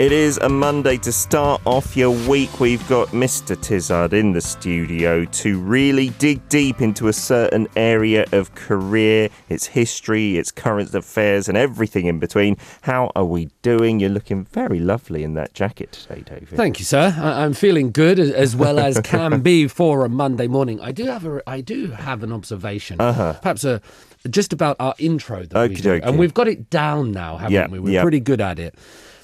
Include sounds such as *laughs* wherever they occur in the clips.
It is a Monday to start off your week. We've got Mr. Tizard in the studio to really dig deep into a certain area of Korea, its history, its current affairs, and everything in between. How are we doing? You're looking very lovely in that jacket today, David. Thank you, sir. I- I'm feeling good as- well as *laughs* can be for a Monday morning. I do have a I do have an observation, uh-huh. perhaps a just about our intro that we do, Okey-dokey. and we've got it down now, haven't we? We're pretty good at it.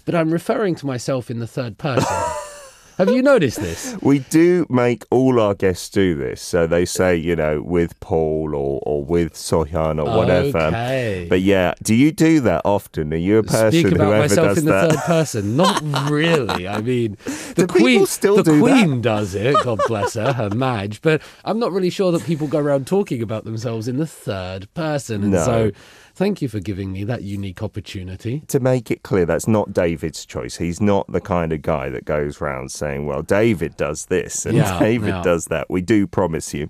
But I'm referring to myself in the third person. *laughs* have you noticed this? We do make all our guests do this. So they say, you know, with Paul or, or with Sohyun or whatever. Okay. But yeah, do you do that often? Are you a person that? Speak about ever myself does in the that? third person. Not *laughs* really. I mean, the Do queen still the do that? queen does it. God bless her, her Madge. But I'm not really sure that people go around talking about themselves in the third person. And No. so, thank you for giving me that unique opportunity. to make it clear, that's not David's choice. He's not the kind of guy that goes round saying, well, David does this and Yeah, David yeah. does that. We do promise you.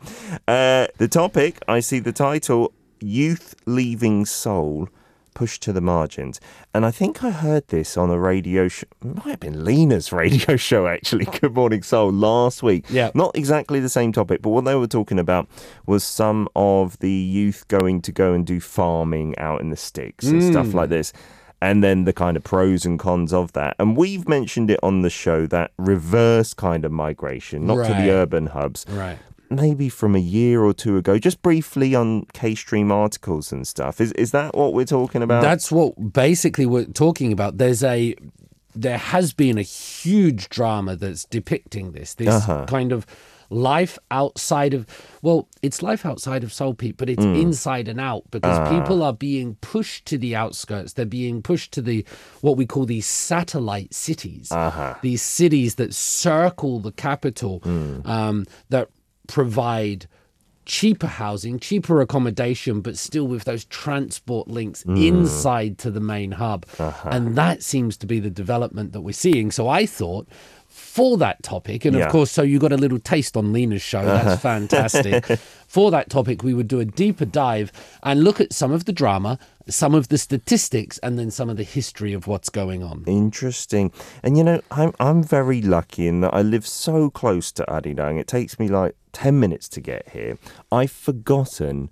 Uh, the topic, I see the title Youth Leaving Seoul. Pushed to the margins. And I think I heard this on a radio show. It might have been Lena's *laughs* radio show, actually. Good Morning Soul, last week. Yeah. Not exactly the same topic, but what they were talking about was some of the youth going to go and do farming out in the sticks and hmm. stuff like this. And then the kind of pros and cons of that. And we've mentioned it on the show that reverse kind of migration, not to the urban hubs, Right. Maybe from a year or two ago, just briefly on K Stream articles and stuff. Is is that what we're talking about? That's what basically we're talking about. There's a there has been a huge drama that's depicting this. This Uh-huh. kind of life outside of well, it's life outside of Pete, but it's Mm. inside and out because Ah. people are being pushed to the outskirts. They're being pushed to the what we call these satellite cities. Uh-huh. These cities that circle the capital Mm. um, that provide cheaper housing, cheaper accommodation, but still with those transport links Mm. inside to the main hub. Uh-huh. And that seems to be the development that we're seeing. So I thought for that topic, and Yeah. Uh-huh. of course, so you got a little taste on Lena's show. That's *laughs* fantastic. for that topic, we would do a deeper dive and look at some of the drama, some of the statistics, and then some of the history of what's going on. Interesting. And you know, I'm I'm very lucky in that I live so close to Arirang. It takes me like 10 minutes to get here. I've forgotten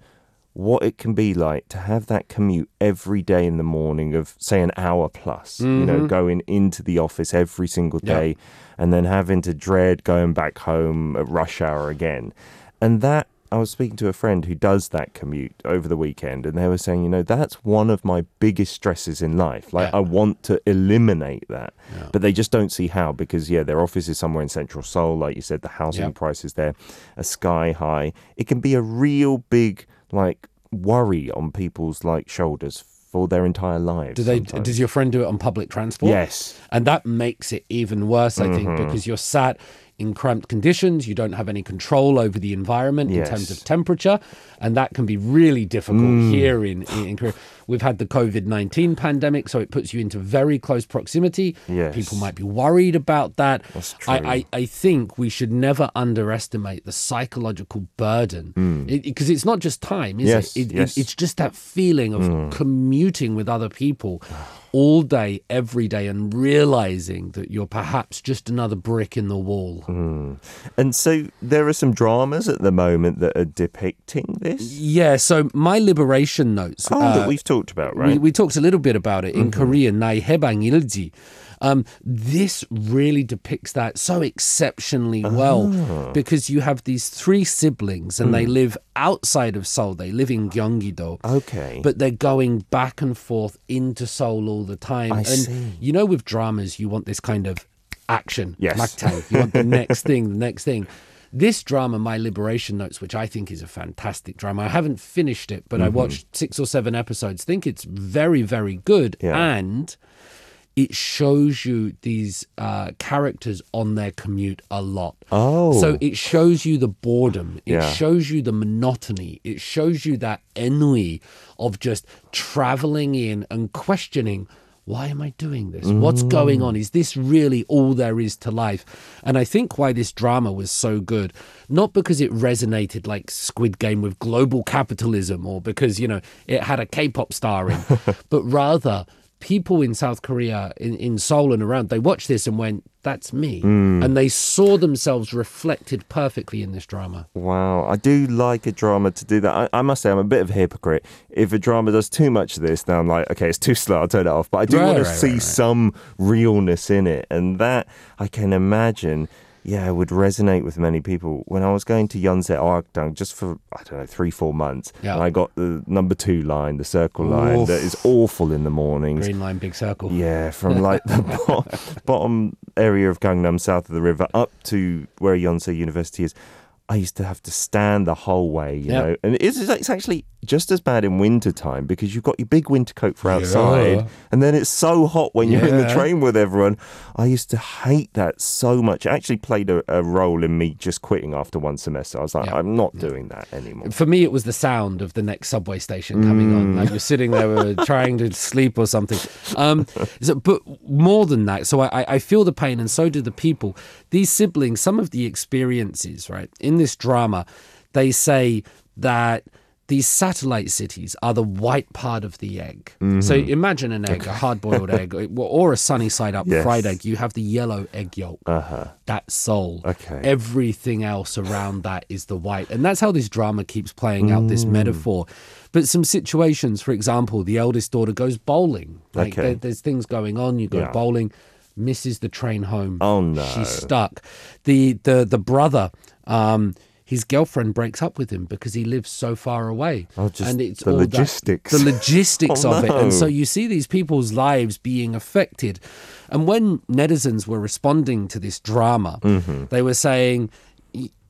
what it can be like to have that commute every day in the morning of say an hour plus, you know, mm-hmm. going into the office every single day and then having to dread going back home at rush hour again. And that I was speaking to a friend who does that commute over the weekend, and they were saying, you know, that's one of my biggest stresses in life. Like, Yeah. I want to eliminate that, but they just don't see how because, yeah, their office is somewhere in central Seoul. Like you said, the housing Yeah. prices there are sky high. It can be a real big, like, worry on people's, like, shoulders for their entire lives. Do they? sometimes. Does your friend do it on public transport? Yes. And that makes it even worse, I think, Mm-hmm. because you're sat in cramped conditions. You don't have any control over the environment in terms of temperature. And that can be really difficult Mm. here in, in, Korea. We've had the COVID 19 pandemic, so it puts you into very close proximity. Yes. People might be worried about that. I. I, I think we should never underestimate the psychological burden because it's not just time, is Mm. Yes, it? It- it- yes. Mm. It's just that feeling of commuting with other people all day, every day, and realizing that you're perhaps just another brick in the wall. Mm. And so there are some dramas at the moment that are depicting this. Yeah. So my liberation notes. Oh, uh, that we've talked about, right? We, we, talked a little bit about it in mm-hmm. Korean. Haebang Ilji. Um, this really depicts that so exceptionally well because you have these three siblings and they live outside of Seoul. They live in Gyeonggi-do. okay. but they're going back and forth into Seoul all the time. I and see. you know, with dramas, you want this kind of action. Yes. 막장. You want the *laughs* next thing, the next thing. This drama, My Liberation Notes, which I think is a fantastic drama. I haven't finished it, but I Mm-hmm. watched six or seven episodes. Think it's very, very good. Yeah. And it shows you these uh, characters on their commute a lot. Oh. So it shows you the boredom. It Yeah. shows you the monotony. It shows you that ennui of just traveling in and questioning. Why am I doing this? What's going on? Is this really all there is to life? And I think why this drama was so good, not because it resonated like Squid Game with global capitalism or because, you know, it had a K pop star in, *laughs* but rather people in South Korea, in, in Seoul and around, they watched this and went, that's me. Hmm. And they saw themselves reflected perfectly in this drama. Wow, I do like a drama to do that. I, I must say, I'm a bit of a hypocrite. If a drama does too much of this, then I'm like, okay, it's too slow, I'll turn it off. But I do Right, want to right, see right. some realness in it. And that, I can imagine, yeah, it would resonate with many people. When I was going to Yonsei Eohakdang just for, I don't know, three, four months, Yeah. and I got the number two line, the circle line, that is awful in the mornings. Green line, big circle. Yeah, from *laughs* like the bo- bottom area of Gangnam, south of the river, up to where Yonsei University is. I used to have to stand the whole way, you Yep. know, and it's, it's actually just as bad in winter time because you've got your big winter coat for outside, Yeah. and then it's so hot when you're in the train with everyone. I used to hate that so much. It actually played a, a role in me just quitting after one semester. I was like, Yeah. I'm not doing that anymore. For me, it was the sound of the next subway station coming on. Like you're sitting there uh, *laughs* trying to sleep or something. Um, so, but more than that, so I, I- I feel the pain, and so do the people. These siblings, some of the experiences, right, in this drama, they say that these satellite cities are the white part of the egg. So imagine an egg, a hard boiled egg, *laughs* or or a sunny side up Yes. fried egg. You have the yellow egg yolk. Uh-huh. That's Seoul. Okay. Everything else around that is the white. And that's how this drama keeps playing out Mm. this metaphor. But some situations, for example, the eldest daughter goes bowling. Like Okay. there- there's things going on, you go Yeah. bowling, misses the train home. Oh, no. She's stuck. The the the brother, um, his girlfriend breaks up with him because he lives so far away. Oh, just and it's the all that- logistics. the logistics *laughs* Oh, of it. And so you see these people's lives being affected. And when netizens were responding to this drama, Mm-hmm. they were saying,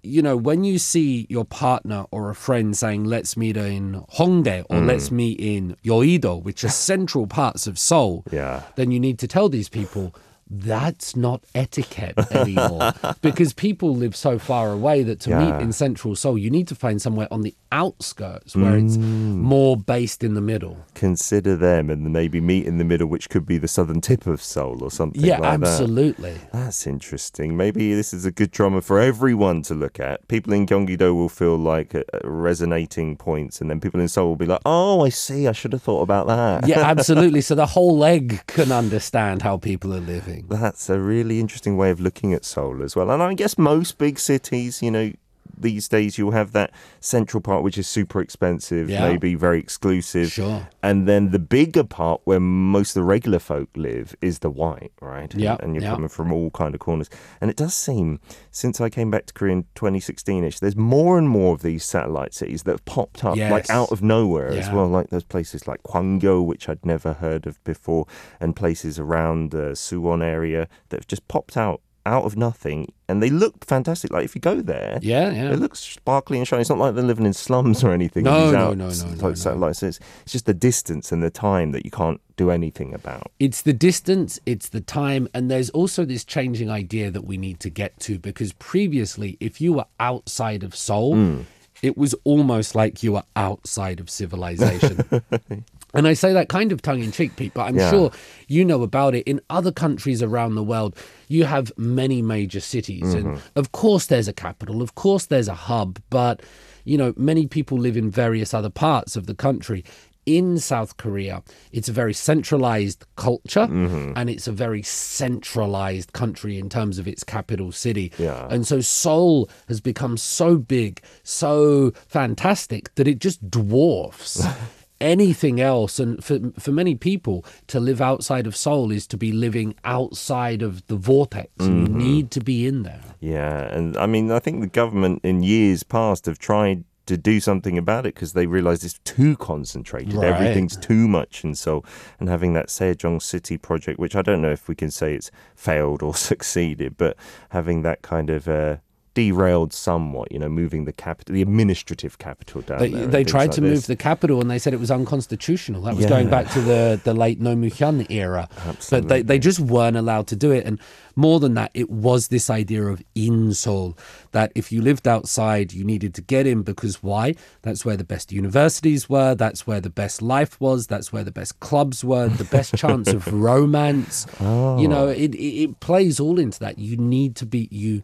you know, when you see your partner or a friend saying, let's meet in Hongdae or Mm. let's meet in Yoido, which are central parts of Seoul, Yeah. then you need to tell these people that's not etiquette anymore *laughs* because people live so far away that to Yeah. meet in central Seoul, you need to find somewhere on the outskirts where it's Mm. more based in the middle. Consider them and maybe meet in the middle, which could be the southern tip of Seoul or something Yeah, like that. absolutely. That's interesting. Maybe this is a good drama for everyone to look at. People in Gyeonggi-do will feel like uh, resonating points, and then people in Seoul will be like, "Oh, I see. I should have thought about that." Yeah, *laughs* absolutely. So the whole leg can understand how people are living. That's a really interesting way of looking at Seoul as well. And I guess most big cities, you know, these days you'll have that central part which is super expensive, Yeah. maybe very exclusive. Sure. And then the bigger part where most of the regular folk live is the white, right? And- Yeah, And, you're yeah. coming from all kind of corners. And it does seem, since I came back to Korea in 2016ish, there's more and more of these satellite cities that have popped up like out of nowhere as well. Like there's places like Gwanggyo, which I'd never heard of before, and places around the Suwon area that have just popped out out of nothing, and they look fantastic. Like if you go there, Yeah, yeah. it looks sparkly and shiny. It's not like they're living in slums or anything. No, no, out- no, no, like no. satellites. It's, it's just the distance and the time that you can't do anything about. It's the distance, it's the time, and there's also this changing idea that we need to get to because previously, if you were outside of Seoul, Hmm. it was almost like you were outside of civilization. *laughs* And I say that kind of tongue in cheek, Pete, but I'm Yeah. sure you know about it. In other countries around the world, you have many major cities. And Mm-hmm. of course, there's a capital, of course, there's a hub, but, you know, many people live in various other parts of the country. In South Korea, it's a very centralized culture Mm-hmm. and it's a very centralized country in terms of its capital city. Yeah. And so Seoul has become so big, so fantastic that it just dwarfs *laughs* anything else. And for, for many people, to live outside of Seoul is to be living outside of the vortex. And you need to be in there. Yeah, and I mean, I think the government in years past have tried to do something about it because they realize it's too concentrated. Right. Everything's too much, and so and having that Sejong City project, which I don't know if we can say it's failed or *laughs* succeeded, but having that kind of uh, derailed somewhat, you know, moving the capital, the administrative capital down They, there. they tried like to this. move the capital and they said it was unconstitutional. That was going back to the, the late Roh Moo-hyun era. Absolutely. But they, they just weren't allowed to do it. And more than that, it was this idea of in Seoul that if you lived outside, you needed to get in because why? That's where the best universities were. That's where the best life was. That's where the best clubs were. The best *laughs* chance of romance. You know, oh. it, it, it plays all into that. You need to be, you.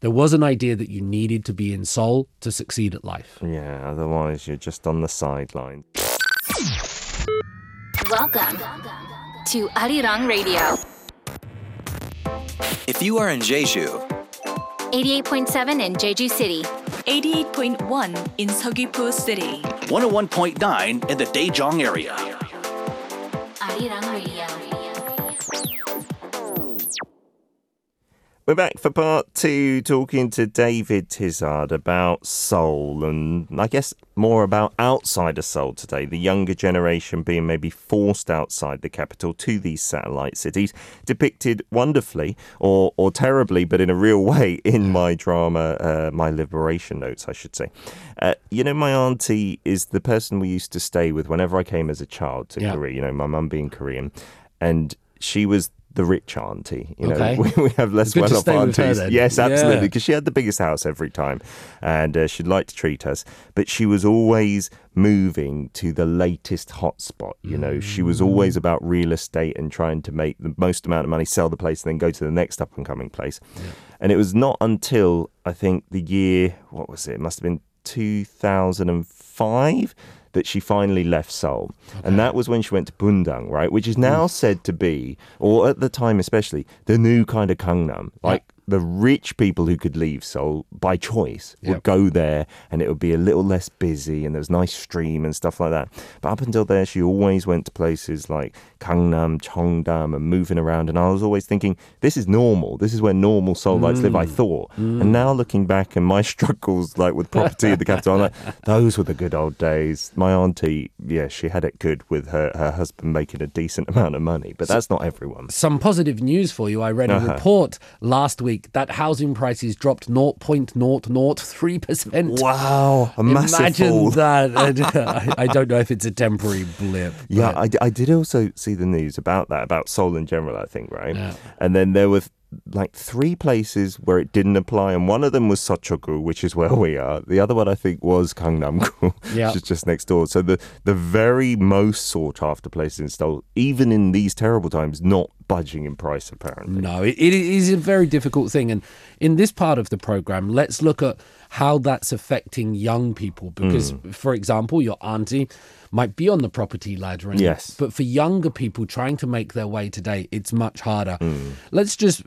There was an idea that you needed to be in Seoul to succeed at life. Yeah, otherwise you're just on the sideline. Welcome to Arirang Radio, If you are in Jeju, 88.7 in Jeju City, 88.1 in Seogwipo City. 101.9 in the Daejeong area. Arirang Radio. We're back for part two, talking to David Tizard about Seoul and I guess more about outside of Seoul today, the younger generation being maybe forced outside the capital to these satellite cities, depicted wonderfully or, or terribly, but in a real *laughs* way in my drama, uh, My Liberation Notes, I should say. Uh, you know, my auntie is the person we used to stay with whenever I came as a child to Yeah. Korea, you know, my mum being Korean, and she was the rich auntie. You know, Okay. *laughs* we, we have less stay her aunties. Yes, absolutely, Yeah. because she had the biggest house every time, and uh, she'd like to treat us. But she was always moving to the latest hotspot. You know, she was always about real estate and trying to make the most amount of money, sell the place, and then go to the next up and coming place. And it was not until I think the year what was it? It must have been 2005 that she finally left Seoul. And that was when she went to Bundang, right? Which is now mm. said to be, or at the time especially, the new kind of Gangnam. Like the rich people who could leave Seoul by choice would Yep. go there and it would be a little less busy and there was nice stream and stuff like that. But up until there, she always went to places like Gangnam, Cheongdam and moving around. And I was always thinking, this is normal. This is where normal Seoulites live, I thought. And now looking back and my *laughs* struggles like with property in the capital, I'm like, *laughs* those were the good old days. My auntie, yeah, she had it good with her, her husband making a decent *laughs* amount of money, but that's not everyone. Some positive news for you. I read a Uh-huh. report last week that housing prices dropped 0.003%. Wow, a massive Imagine fall. that. *laughs* Uh, I, I don't know if it's a temporary blip. Yeah, I, I, did also see the news about that, about Seoul in general, I think, right? Yeah. And then there were like three places where it didn't apply, and one of them was Seocho-gu, which is where we are. The other one, I think, was Gangnam-gu, *laughs* Yeah. which is just next door. So the, the very most sought after places in Seoul, even in these terrible times, not budging in price, apparently. No, it, it is a very difficult thing. And in this part of the program, let's look at how that's affecting young people. Because, Mm. for example, your auntie might be on the property ladder. And, Yes. But for younger people trying to make their way today, it's much harder. Mm. Let's just,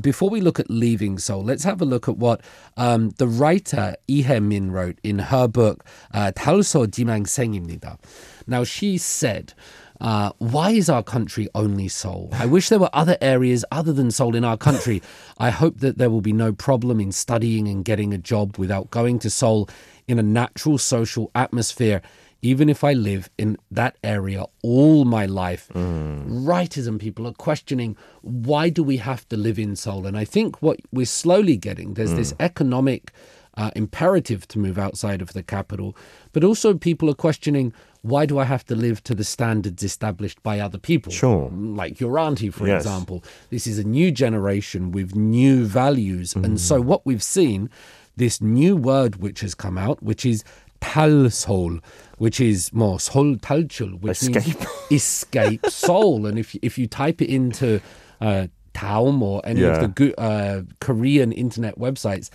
before we look at leaving Seoul, let's have a look at what um, the writer Lee Min wrote in her book, uh, 달소 지망생입니다. Now, she said, uh, why is our country only Seoul? I wish there were other areas other than Seoul in our country. *laughs* I hope that there will be no problem in studying and getting a job without going to Seoul in a natural social atmosphere, even if I live in that area all my life. Writers and people are questioning why do we have to live in Seoul? And I think what we're slowly getting, there's this economic uh, imperative to move outside of the capital, but also people are questioning why do I have to live to the standards established by other people? Sure. Like your auntie, for Yes. example. This is a new generation with new values. And so what we've seen, this new word which has come out, which is talsol, which is more sol talchul, which Escape. means *laughs* escape Seoul. And if if you type it into uh, Daum or any Yeah. of the uh, Korean internet websites,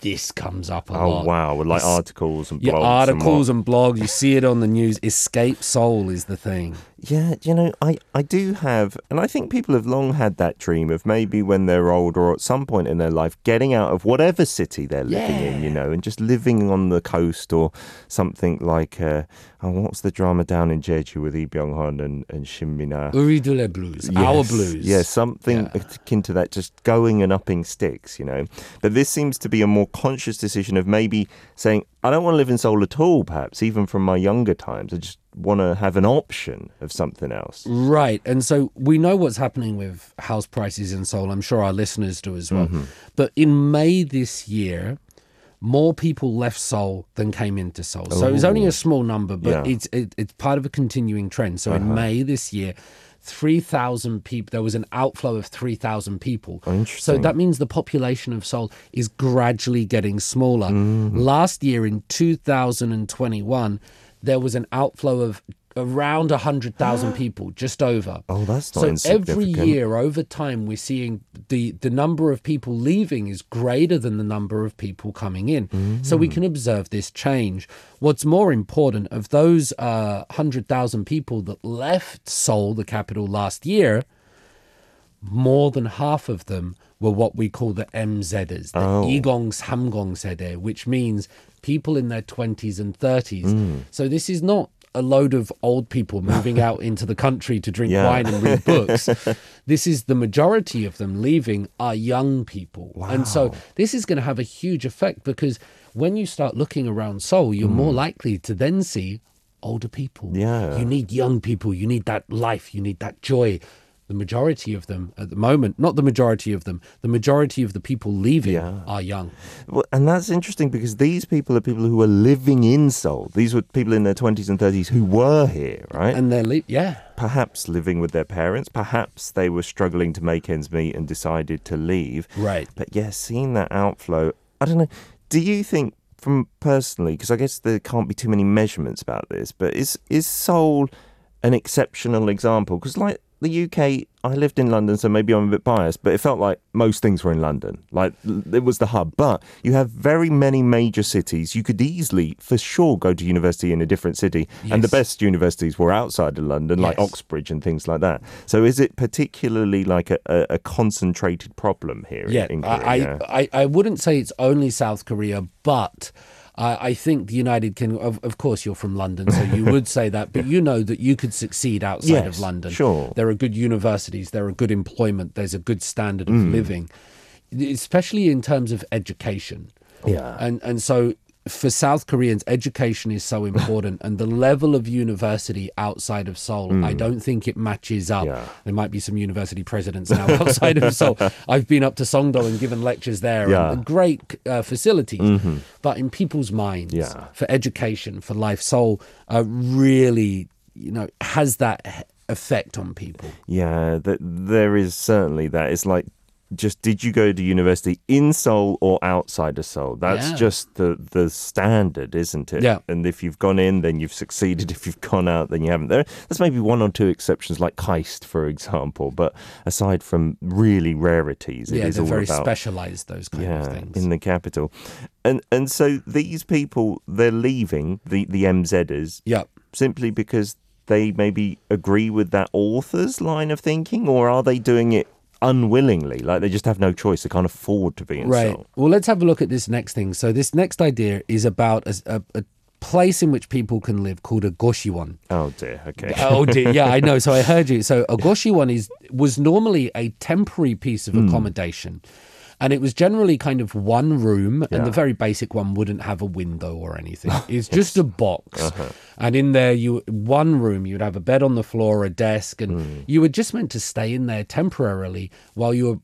this comes up a lot. Oh, lot. wow. With like Es- articles and blogs. yeah, articles what- and, blogs. You see it on the news. Escape Seoul is the thing. Yeah, you know, I, I do have, and I think people have long had that dream of maybe when they're older or at some point in their life getting out of whatever city they're living in, you know, and just living on the coast or something like, uh, oh, what's the drama down in Jeju with Lee Byung Hun and, and Shin Min-ah? Uridule blues, our blues. Yeah, something Yeah. akin to that, just going and upping sticks, you know. But this seems to be a more conscious decision of maybe saying, I don't want to live in Seoul at all, perhaps, even from my younger times. I just want to have an option of something else. Right. And so we know what's happening with house prices in Seoul. I'm sure our listeners do as well. Mm-hmm. But in May this year, more people left Seoul than came into Seoul. So it's only a small number, but Yeah. Uh-huh. it's it, it's part of a continuing trend. So in May this year, 3,000 people, there was an outflow of 3,000 people. So that means the population of Seoul is gradually getting smaller. Mm-hmm. Last year in 2021, there was an outflow of around 100,000 *gasps* people, just over. Oh, that's not so every year over time we're seeing the the number of people leaving is greater than the number of people coming in so Mm. we can observe this change what's more important of those uh, 100,000 people that left Seoul the capital last year more than half of them were what we call the MZers, the Oh. Igong Samgong Sedae, which means people in their 20s and 30s. Mm. So this is not a load of old people moving out into the country to drink Yeah. wine and read books. *laughs* this is the majority of them leaving are young people. And so this is going to have a huge effect because when you start looking around Seoul, you're more likely to then see older people. Mm. Yeah. You need young people. You need that life. You need that joy. The majority of them at the moment, not the majority of them, the majority of the people leaving Yeah. are young. Well, and that's interesting because these people are people who are living in Seoul. These were people in their 20s and 30s who were here, right? And they're, le- yeah. perhaps living with their parents. Perhaps they were struggling to make ends meet and decided to leave. Right. But yeah, seeing that outflow, I don't know. Do you think, from personally, because I guess there can't be too many measurements about this, but is is Seoul an exceptional example? Because like the UK, I lived in London, so maybe I'm a bit biased, but it felt like most things were in London. Like it was the hub. But you have very many major cities. You could easily, for sure, go to university in a different city, and the best universities were outside of London, like Yes. Oxbridge and things like that. So is it particularly like a, a, a concentrated problem here? in- Yeah, in, Korea? I, I, I wouldn't say it's only South Korea, but I, I think the United Kingdom, of, of course, you're from London, so you would say that, but you know that you could succeed outside Yes, of London. sure. There are good universities, there are good employment, there's a good standard of Mm. living, especially in terms of education. Yeah. And, and so for South Koreans, education is so important, and the level of university outside of Seoul, I don't think it matches up. Mm. Yeah. There might be some university presidents now *laughs* outside of Seoul. I've been up to Songdo and given lectures there, Yeah. and great uh, facilities. But in people's minds, Yeah. for education, for life, Seoul uh, really, you know, has that effect on people. Yeah, th- there is certainly that. It's like, just did you go to university in Seoul or outside of Seoul? That's Yeah. just the the standard, isn't it? Yeah. And if you've gone in, then you've succeeded. *laughs* If you've gone out, then you haven't. There, there's maybe one or two exceptions, like KAIST, for example. But aside from really rarities, it yeah, is they're all very about specialized, those kind of things. in the capital. And and so these people they're leaving the the MZers yeah. simply because they maybe agree with that author's line of thinking, or are they doing it unwillingly? Like they just have no choice; they can't afford to be in Right. Seoul. Well, let's have a look at this next thing. So, this next idea is about a, a, a place in which people can live called a goshiwon. Oh dear. Okay. *laughs* Oh dear, yeah, I know. So I *laughs* heard you. So a goshiwon is was normally a temporary piece of Hmm. accommodation. And it was generally kind of one room, and the very basic one wouldn't have a window or anything. *laughs* It's just a box, Uh-huh. and in there, you one room you'd have a bed on the floor, a desk, and Hmm. you were just meant to stay in there temporarily while you were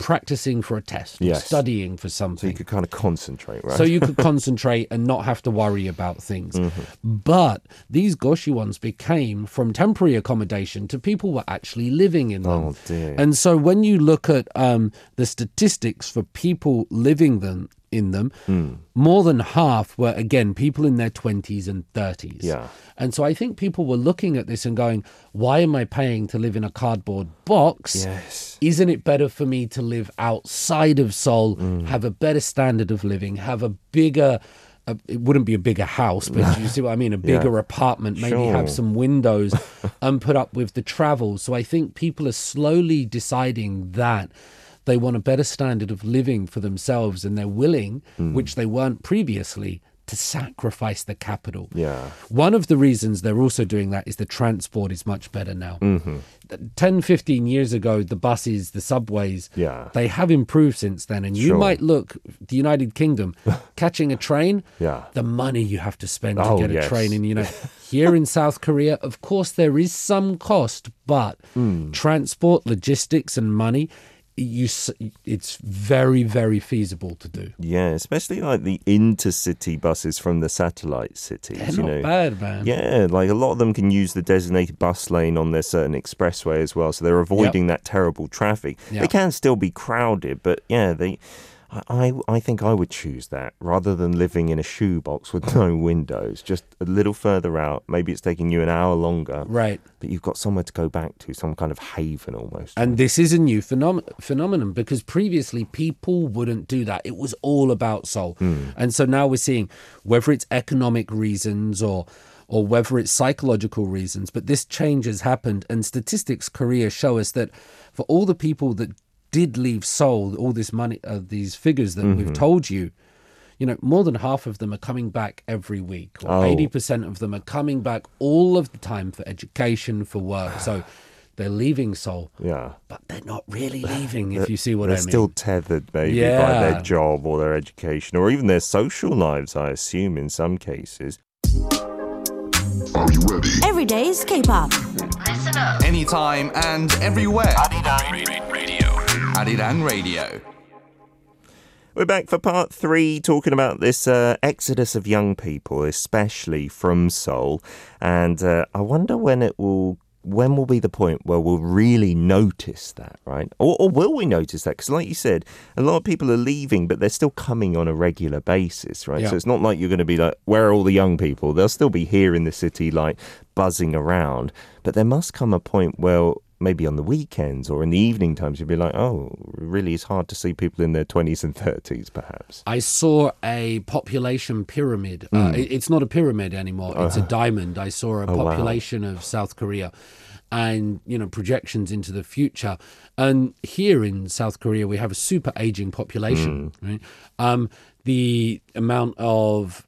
practicing for a test, Yes. studying for something. so you could kind of concentrate, right? so you *laughs* could concentrate and not have to worry about things. Mm-hmm. But these goshiwons became from temporary accommodation to people were actually living in them. Oh, dear. And so when you look at um, the statistics for people living them in them, Hmm. more than half were again people in their 20s and 30s. Yeah. And so I think people were looking at this and going, why am I paying to live in a cardboard box? yes. isn't it better for me to live outside of Seoul, Mm. have a better standard of living, have a bigger, a, it wouldn't be a bigger house, but *laughs* you see what I mean? A Yeah. bigger apartment, maybe have some windows *laughs* and put up with the travel. So I think people are slowly deciding that. They want a better standard of living for themselves and they're willing, Mm. which they weren't previously, to sacrifice the capital. Yeah. One of the reasons they're also doing that is the transport is much better now. Mm-hmm. 10, 15 years ago, the buses, the subways, Yeah. they have improved since then. And you Sure. might look, the United Kingdom, *laughs* catching a train, Yeah. the money you have to spend to Oh, get a yes. train in, you know. *laughs* Here in South Korea, of course, there is some cost, but Hmm. transport, logistics, and money, you, it's very, very feasible to do. Yeah, especially like the intercity buses from the satellite cities. They're you not know, bad, man. Yeah, like a lot of them can use the designated bus lane on their certain expressway as well, so they're avoiding that terrible traffic. Yeah. They can still be crowded, but yeah, they. I, I I think I would choose that rather than living in a shoebox with *laughs* no windows, just a little further out. Maybe it's taking you an hour longer, Right. but you've got somewhere to go back to, some kind of haven almost. And this is a new phenom- phenomenon because previously people wouldn't do that. It was all about Seoul. Hmm. And so now we're seeing whether it's economic reasons or or whether it's psychological reasons, but this change has happened and statistics Korea show us that for all the people that did leave Seoul, all this money uh, these figures that we've told you, you know, more than half of them are coming back every week, or Oh. eighty percent of them are coming back all of the time for education, for work. So *sighs* they're leaving Seoul, yeah. but they're not really *sighs* leaving. If you see what I mean. They're still tethered maybe by their job or their education or even their social lives, I assume, in some cases. Are you ready? Every day is K-pop. Anytime and everywhere. Radio. Arirang Radio. We're back for part three, talking about this uh, exodus of young people, especially from Seoul. And uh, I wonder when it will. When will be the point where we'll really notice that, right? Or, or will we notice that? Because, like you said, a lot of people are leaving, but they're still coming on a regular basis, right? Yeah. So it's not like you're going to be like, where are all the young people? They'll still be here in the city, like buzzing around. But there must come a point where maybe on the weekends or in the evening times, you'd be like, oh, really, it's hard to see people in their 20s and 30s, perhaps. I saw a population pyramid. Uh, it- it's not a pyramid anymore. It's a diamond. I saw a Hmm. Oh, wow. population of South Korea, and you know projections into the future. And here in South Korea, we have a super aging population. Hmm. Right? Um, the amount of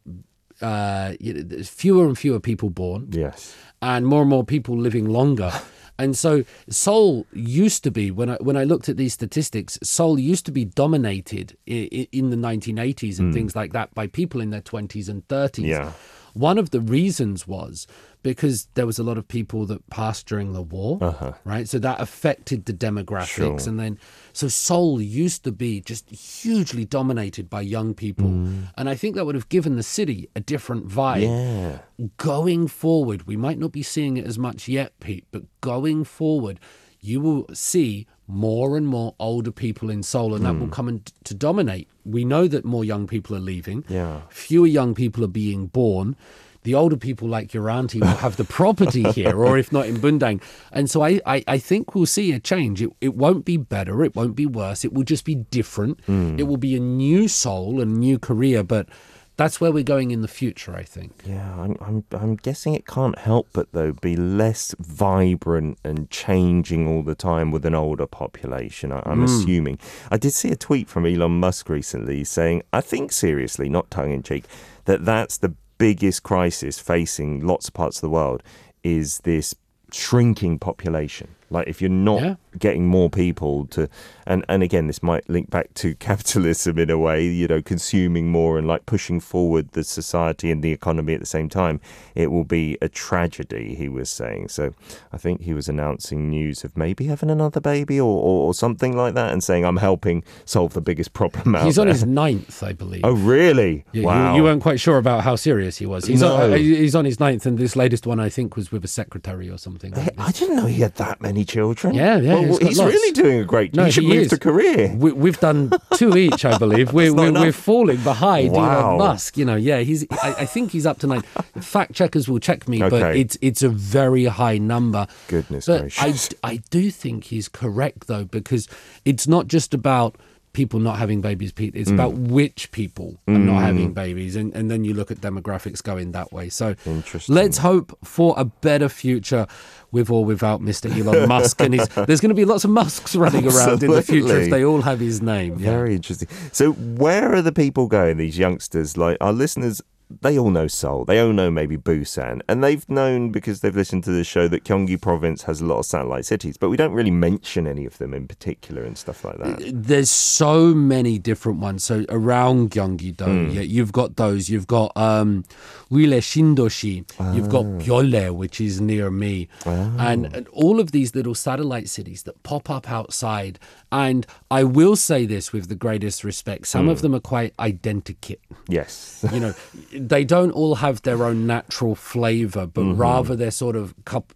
uh, you know, there's fewer and fewer people born. Yes. and more and more people living longer. *laughs* And so Seoul used to be when I when I looked at these statistics, Seoul used to be dominated in, in the 1980s and hmm. things like that by people in their 20s and 30s. Yeah. One of the reasons was because there was a lot of people that passed during the war, uh-huh. right? So that affected the demographics, Sure. and then so Seoul used to be just hugely dominated by young people, mm. and I think that would have given the city a different vibe Yeah. going forward, we might not be seeing it as much yet, Pete, but going forward, you will see more and more older people in Seoul, and that will mm. come in to dominate. We know that more young people are leaving. Yeah. Fewer young people are being born. The older people, like your auntie, will have the property here, or if not in Bundang. And so I, I, I think we'll see a change. It, it won't be better. It won't be worse. It will just be different. Hmm. It will be a new Seoul and new Korea, but that's where we're going in the future, I think. Yeah, I'm, I'm, I'm guessing it can't help but, though, be less vibrant and changing all the time with an older population, I, I'm hmm. assuming. I did see a tweet from Elon Musk recently saying, I think seriously, not tongue in cheek, that that's the biggest crisis facing lots of parts of the world is this shrinking population. Like, if you're not Yeah. getting more people to and and again this might link back to *laughs* capitalism in a way you know consuming more and like pushing forward the society and the economy at the same time it will be a tragedy he was saying so i think he was announcing news of maybe having another baby or, or, or something like that and saying i'm helping solve the biggest problem out He's on there. his ninth, I believe. oh really Yeah, wow you, you weren't quite sure about how serious he was. He's, No. on, he's on his ninth, and this latest one, I think, was with a secretary or something. like I this. didn't know he had that many children. Yeah, yeah, Well, he's he's really doing a great. No, he should he move is. to Korea. We, we've done two *laughs* each, I believe. We're, we're, we're falling behind Wow. Elon Musk. You know, yeah, he's. I, I think he's up to nine. Fact checkers will check me, but it's it's a very high number. Goodness but gracious. I I do think he's correct though because it's not just about people not having babies, Pete. Mm. It's about which people are not having babies, and and then you look at demographics going that way. So Interesting. let's hope for a better future with or without Mr. Elon *laughs* Musk. And his, there's going to be lots of Musks running around in the future if they all have his name. Yeah. Very interesting. So, where are the people going? These youngsters, like our listeners, they all know Seoul. They all know maybe Busan. And they've known because they've listened to the show that Gyeonggi province has a lot of satellite cities, but we don't really mention any of them in particular and stuff like that. There's so many different ones. So around Gyeonggi-do, Hmm. yeah, you've got those. You've got um, Wirye Shindoshi. You've got Ah. Which is near me, and, and all of these little satellite cities that pop up outside. And I will say this with the greatest respect: some Hmm. of them are quite identikit. Yes. you know, they don't all have their own natural flavor, but Mm-hmm. rather they're sort of cop,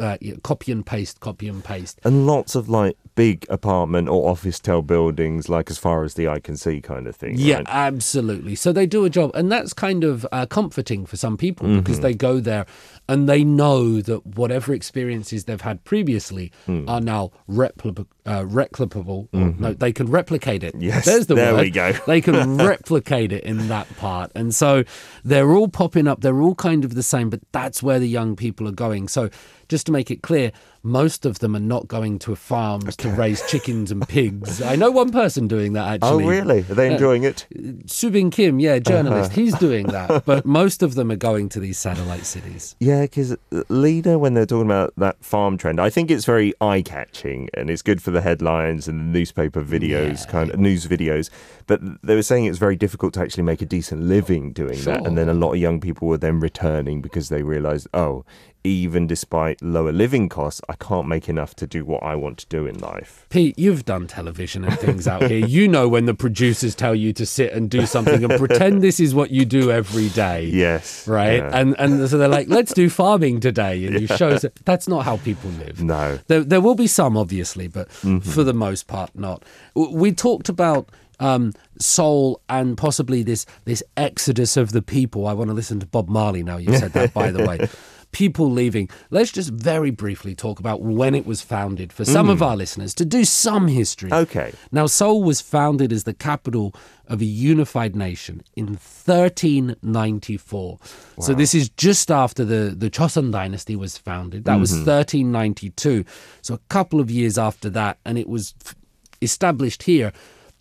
uh, copy and paste, copy and paste. and lots of like big apartment or officetel buildings, like as far as the eye can see, kind of thing. Yeah, right? absolutely. So they do a job, and that's kind of uh, comforting for some people because Mm-hmm. they go there and they know that whatever experiences they've had previously Hmm. are now repli- uh, replicable. or No, they can replicate it. Mm-hmm. Yes, there's the there word. we go. *laughs* they can *laughs* replicate it in that part, and so they're all popping up. They're all kind of the same, but that's where the young people are going. So just to make it clear, most of them are not going to farms to raise chickens and pigs. I know one person doing that actually. Oh, really? Are they enjoying it? Subin Kim, yeah, journalist, Uh-huh. he's doing that. But most of them are going to these satellite cities. Yeah, because leader when they're talking about that farm trend, I think it's very eye catching and it's good for the headlines and the newspaper videos, kind of news videos. But they were saying it was very difficult to actually make a decent living doing that, and then a lot of young people were then returning because they realised, oh, even despite lower living costs, I can't make enough to do what I want to do in life. Pete, you've done television and things out here. You know when the producers tell you to sit and do something and pretend this is what you do every day. Yes, Right? yeah. And and so they're like, let's do farming today. And you show us that's not how people live. No. Mm-hmm. There, there will be some, obviously, but for the most part, not. We talked about um, Seoul and possibly this this exodus of the people. I want to listen to Bob Marley now. You said that, by the way. *laughs* People leaving. Let's just very briefly talk about when it was founded for some of our listeners to do some history. Mm. Okay. Now, Seoul was founded as the capital of a unified nation in 1394. Wow. So this is just after the, the Chosun dynasty was founded. That was 1392. So a couple of years after that, and it was f- established here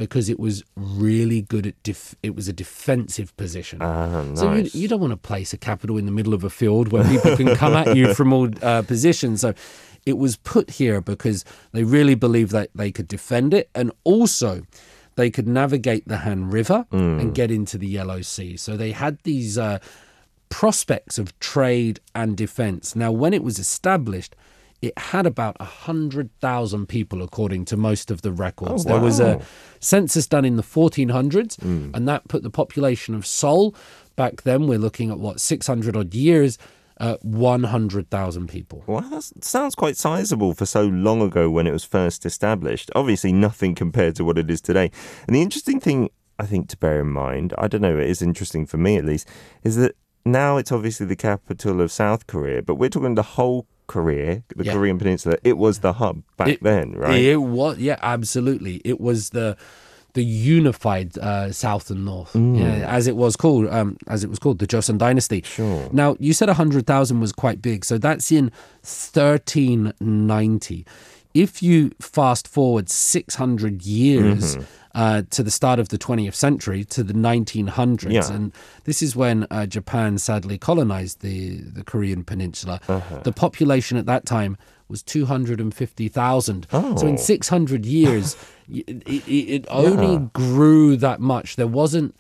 because it was really good at def- it was a defensive position. So you, you don't want to place a capital in the middle of a field where people can come at you from all uh, positions. So it was put here because they really believed that they could defend it and also they could navigate the Han River and get into the Yellow Sea. So they had these uh, prospects of trade and defense. Now, when it was established, it had about 100,000 people, according to most of the records. Oh, There was a census done in the 1400s, Mm. and that put the population of Seoul back then, we're looking at what, 600 odd years, uh, 100,000 people. Well, that sounds quite sizable for so long ago when it was first established. Obviously, nothing compared to what it is today. And the interesting thing, I think, to bear in mind, I don't know, it is interesting for me at least, is that now it's obviously the capital of South Korea, but we're talking the whole Korea, the Yeah. Korean Peninsula. It was the hub back It- then, right? It was, yeah, absolutely. It was the the unified uh, South and North, yeah, as it was called, um, as it was called, the Joseon Dynasty. Sure. Now you said hundred thousand was quite big, so that's in thirteen ninety. If you fast forward six hundred years. Uh, to the start of the 20th century, to the 1900s, Yeah. and this is when uh, Japan sadly colonized the the Korean peninsula. The population at that time was 250,000. So in Oh. 600 years, *laughs* it, it, it only grew that much. There wasn't.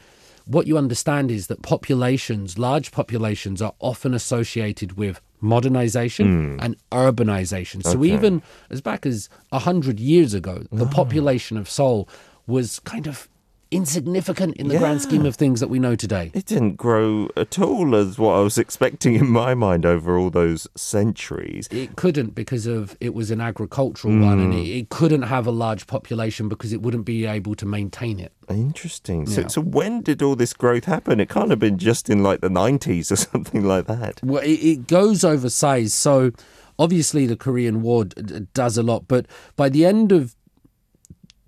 What you understand is that populations, large populations, are often associated with modernization and urbanization. So Okay. even as back as 100 years ago, the population of Seoul was kind of insignificant in the grand scheme of things that we know today. It didn't grow at all as what I was expecting in my mind over all those centuries. It couldn't because of it was an agricultural one, and it, it couldn't have a large population because it wouldn't be able to maintain it. Interesting. So, Yeah. so when did all this growth happen? It can't have been just in like the 90s or *laughs* something like that. Well, it, it goes oversized. So obviously, the Korean War d- does a lot, but by the end of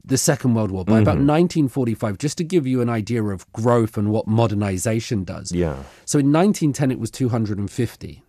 the Second World War, by about mm-hmm. 1945, just to give you an idea of growth and what modernization does. Yeah. So in 1910, it was 250.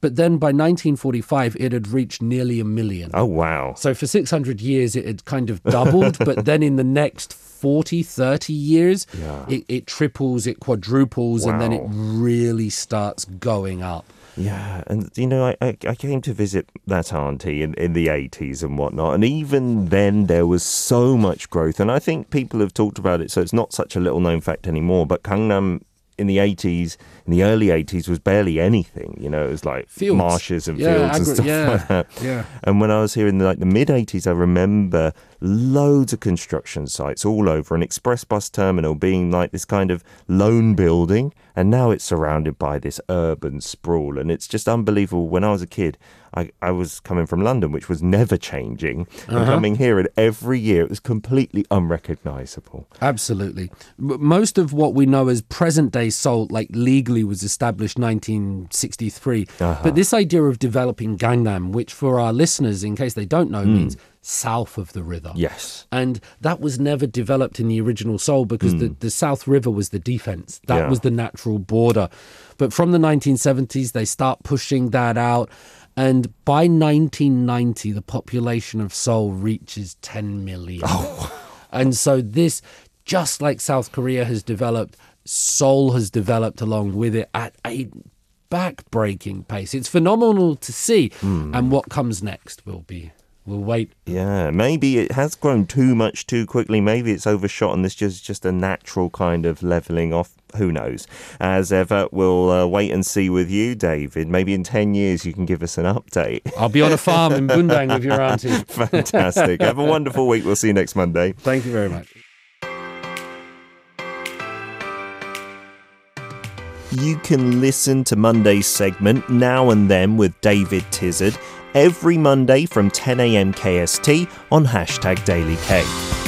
But then by 1945, it had reached nearly a million. Oh, wow. So for 600 years, it had kind of doubled, but then in the next 40, 30 years, Yeah. it, it triples, it quadruples, and then it really starts going up. Yeah, and you know, I, I, came to visit that auntie in, in the 80s and whatnot, and even then there was so much growth. And I think people have talked about it, so it's not such a little known fact anymore. But Gangnam in the 80s, in the early 80s, was barely anything. You know, it was like Fields. marshes and Yeah, fields and stuff yeah, like that. yeah. And when I was here in like the mid 80s, I remember loads of construction sites all over, an express bus terminal being like this kind of lone building. And now it's surrounded by this urban sprawl. And it's just unbelievable. When I was a kid, I, I was coming from London, which was never changing. And uh-huh. coming here, and every year it was completely unrecognizable. Absolutely. Most of what we know as present day Seoul, like legally, was established 1963. Uh-huh. But this idea of developing Gangnam, which for our listeners, in case they don't know, hmm. means south of the river. Yes. And that was never developed in the original Seoul because the, hmm. the South River was the defense. That Yeah. was the natural border. But from the 1970s, they start pushing that out. And by 1990, the population of Seoul reaches 10 million. Oh. And so this, just like South Korea has developed, Seoul has developed along with it at a back-breaking pace. It's phenomenal to see. Hmm. And what comes next will be, we'll wait. Yeah, maybe it has grown too much too quickly. Maybe it's overshot and this is just a natural kind of leveling off. Who knows? As ever, we'll uh, wait and see with you, David. Maybe in 10 years you can give us an update. I'll be on a farm in Bundang with your auntie. *laughs* Fantastic. Have a wonderful week. We'll see you next Monday. Thank you very much. You can listen to Monday's segment Now and Then with David Tizzard every Monday from 10 a.m. KST on hashtag Daily K.